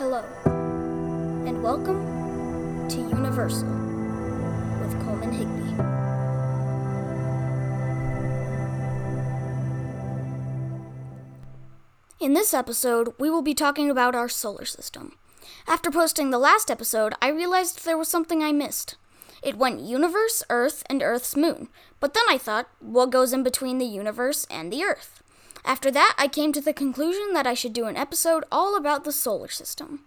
Hello, and welcome to Universal with Coleman Higby. In this episode, we will be talking about our solar system. After posting the last episode, I realized there was something I missed. It went universe, Earth, and Earth's moon. But then I thought, what goes in between the universe and the Earth? After that, I came to the conclusion that I should do an episode all about the solar system.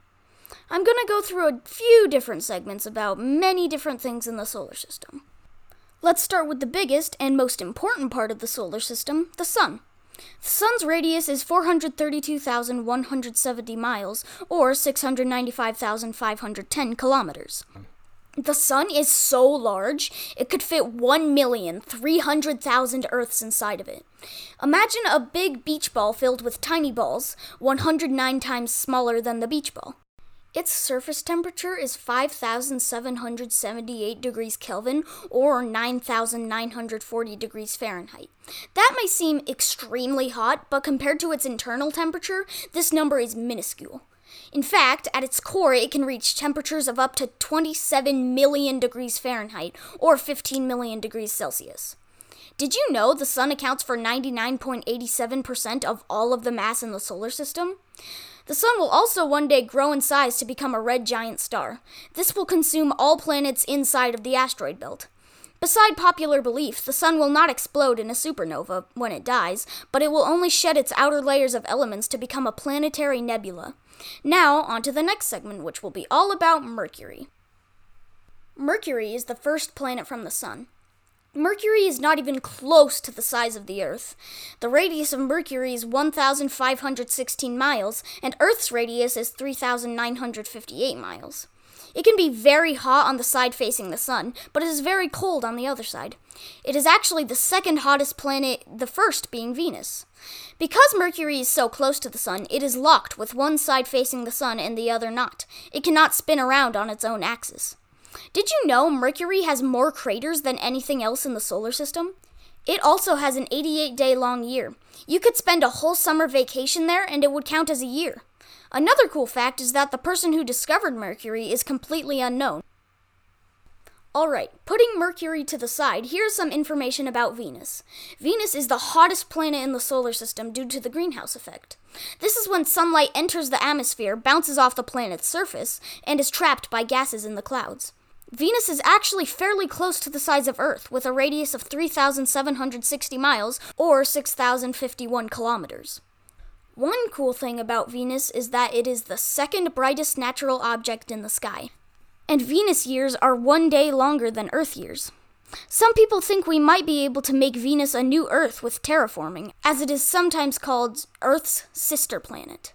I'm going to go through a few different segments about many different things in the solar system. Let's start with the biggest and most important part of the solar system the Sun. The Sun's radius is 432,170 miles, or 695,510 kilometers. The Sun is so large, it could fit 1,300,000 Earths inside of it. Imagine a big beach ball filled with tiny balls, 109 times smaller than the beach ball. Its surface temperature is 5,778 degrees Kelvin or 9,940 degrees Fahrenheit. That may seem extremely hot, but compared to its internal temperature, this number is minuscule. In fact, at its core, it can reach temperatures of up to 27 million degrees Fahrenheit or 15 million degrees Celsius. Did you know the sun accounts for 99.87% of all of the mass in the solar system? The sun will also one day grow in size to become a red giant star. This will consume all planets inside of the asteroid belt. Beside popular belief, the sun will not explode in a supernova when it dies, but it will only shed its outer layers of elements to become a planetary nebula. Now, on to the next segment, which will be all about Mercury. Mercury is the first planet from the sun. Mercury is not even close to the size of the Earth. The radius of Mercury is 1,516 miles, and Earth's radius is 3,958 miles. It can be very hot on the side facing the sun, but it is very cold on the other side. It is actually the second hottest planet, the first being Venus. Because Mercury is so close to the sun, it is locked with one side facing the sun and the other not. It cannot spin around on its own axis. Did you know Mercury has more craters than anything else in the solar system? It also has an 88 day long year. You could spend a whole summer vacation there and it would count as a year. Another cool fact is that the person who discovered Mercury is completely unknown. Alright, putting Mercury to the side, here's some information about Venus. Venus is the hottest planet in the solar system due to the greenhouse effect. This is when sunlight enters the atmosphere, bounces off the planet's surface, and is trapped by gases in the clouds. Venus is actually fairly close to the size of Earth, with a radius of 3,760 miles, or 6,051 kilometers. One cool thing about Venus is that it is the second brightest natural object in the sky, and Venus years are one day longer than Earth years. Some people think we might be able to make Venus a new Earth with terraforming, as it is sometimes called Earth's sister planet.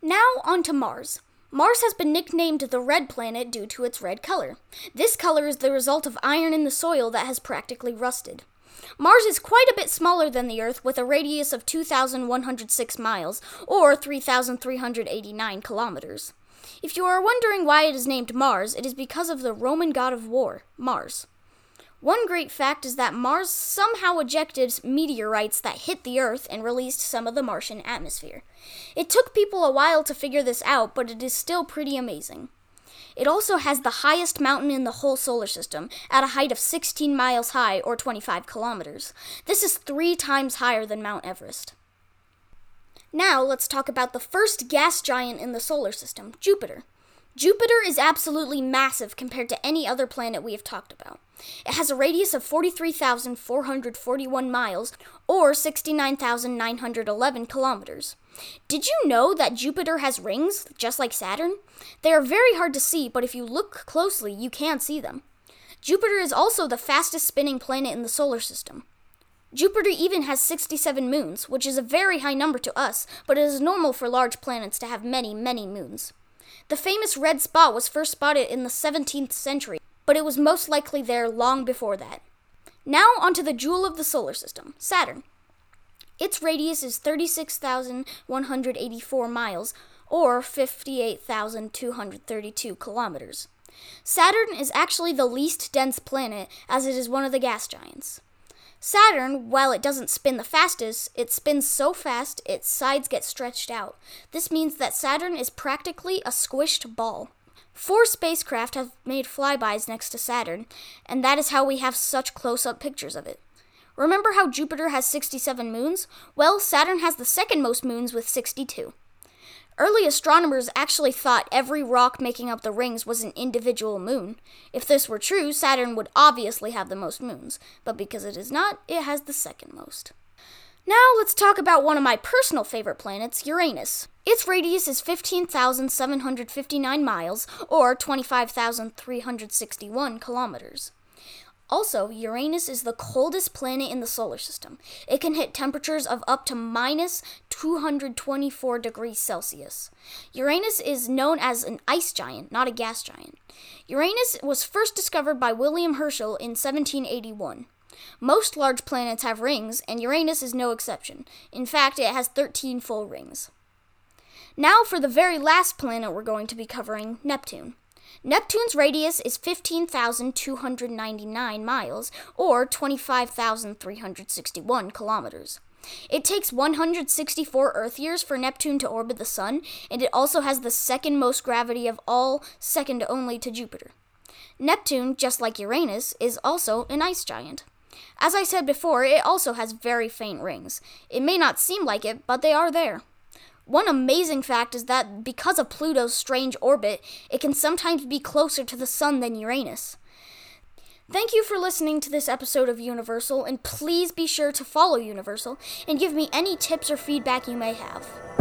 Now on to Mars. Mars has been nicknamed the red planet due to its red color. This color is the result of iron in the soil that has practically rusted. Mars is quite a bit smaller than the Earth with a radius of 2,106 miles, or 3,389 kilometers. If you are wondering why it is named Mars, it is because of the Roman god of war, Mars. One great fact is that Mars somehow ejected meteorites that hit the Earth and released some of the Martian atmosphere. It took people a while to figure this out, but it is still pretty amazing. It also has the highest mountain in the whole solar system, at a height of 16 miles high or 25 kilometers. This is three times higher than Mount Everest. Now let's talk about the first gas giant in the solar system, Jupiter. Jupiter is absolutely massive compared to any other planet we have talked about. It has a radius of 43,441 miles, or 69,911 kilometers. Did you know that Jupiter has rings, just like Saturn? They are very hard to see, but if you look closely, you can see them. Jupiter is also the fastest spinning planet in the solar system. Jupiter even has 67 moons, which is a very high number to us, but it is normal for large planets to have many, many moons. The famous red spot was first spotted in the 17th century, but it was most likely there long before that. Now onto the jewel of the solar system, Saturn. Its radius is 36,184 miles, or 58,232 kilometers. Saturn is actually the least dense planet, as it is one of the gas giants. Saturn, while it doesn't spin the fastest, it spins so fast its sides get stretched out. This means that Saturn is practically a squished ball. Four spacecraft have made flybys next to Saturn, and that is how we have such close up pictures of it. Remember how Jupiter has 67 moons? Well, Saturn has the second most moons with 62. Early astronomers actually thought every rock making up the rings was an individual moon. If this were true, Saturn would obviously have the most moons, but because it is not, it has the second most. Now let's talk about one of my personal favorite planets, Uranus. Its radius is 15,759 miles, or 25,361 kilometers. Also, Uranus is the coldest planet in the solar system. It can hit temperatures of up to minus 224 degrees Celsius. Uranus is known as an ice giant, not a gas giant. Uranus was first discovered by William Herschel in 1781. Most large planets have rings, and Uranus is no exception. In fact, it has 13 full rings. Now, for the very last planet we're going to be covering Neptune. Neptune's radius is 15,299 miles, or 25,361 kilometers. It takes 164 Earth years for Neptune to orbit the Sun, and it also has the second most gravity of all, second only to Jupiter. Neptune, just like Uranus, is also an ice giant. As I said before, it also has very faint rings. It may not seem like it, but they are there. One amazing fact is that because of Pluto's strange orbit, it can sometimes be closer to the Sun than Uranus. Thank you for listening to this episode of Universal, and please be sure to follow Universal and give me any tips or feedback you may have.